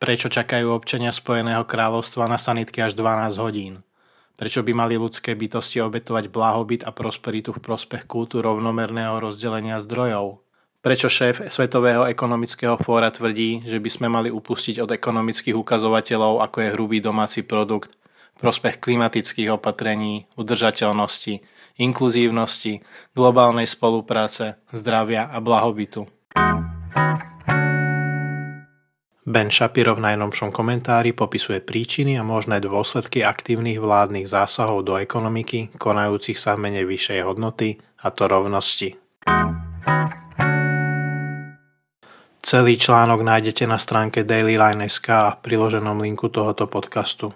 Prečo čakajú občania Spojeného kráľovstva na sanitky až 12 hodín? Prečo by mali ľudské bytosti obetovať blahobyt a prosperitu v prospech kultúr rovnomerného rozdelenia zdrojov? Prečo šéf Svetového ekonomického fóra tvrdí, že by sme mali upustiť od ekonomických ukazovateľov, ako je hrubý domáci produkt, prospech klimatických opatrení, udržateľnosti, inkluzívnosti, globálnej spolupráce, zdravia a blahobytu? Ben Shapiro v najnovšom komentári popisuje príčiny a možné dôsledky aktívnych vládnych zásahov do ekonomiky, konajúcich sa v mene vyššej hodnoty, a to rovnosti. Celý článok nájdete na stránke dailyline.sk a v priloženom linku tohoto podcastu.